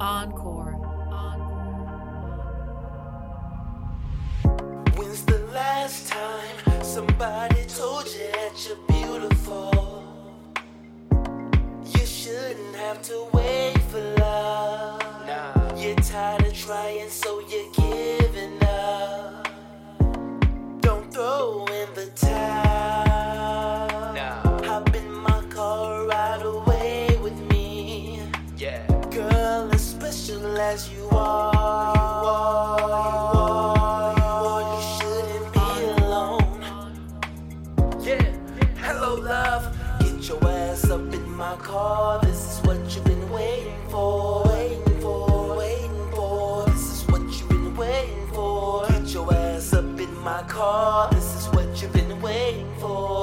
Encore. When's the last time somebody told you that you're beautiful? You shouldn't have to wait for love. Nah. You're tired of trying, so you give. giving as you are, you are, you are, you are, you shouldn't be alone. Yeah. Hello, love. Get your ass up in my car. This is what you've been waiting for, waiting for, waiting for. This is what you've been waiting for. Get your ass up in my car. This is what you've been waiting for,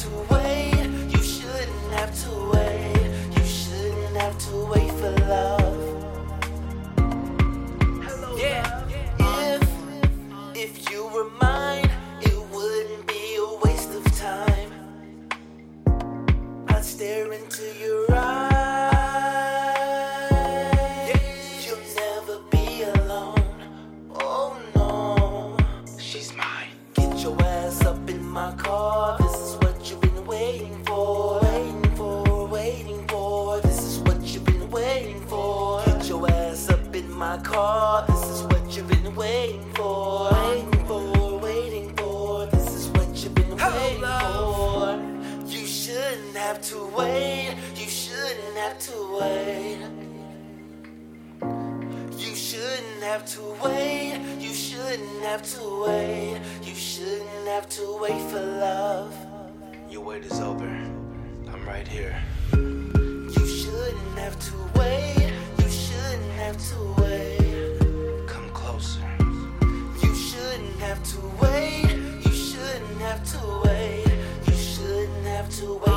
to wait. You shouldn't have to wait. You shouldn't have to wait for love. Yeah. If if you were mine, it wouldn't be a waste of time. I'd stare into your eyes. My car. This is what you've been waiting for. Waiting for, waiting for. This is what you've been waiting for. You shouldn't have to wait. You shouldn't have to wait. You shouldn't have to wait. You shouldn't have to wait. You shouldn't have to wait for love. Your wait is over. I'm right here. have to wait. You shouldn't have to wait.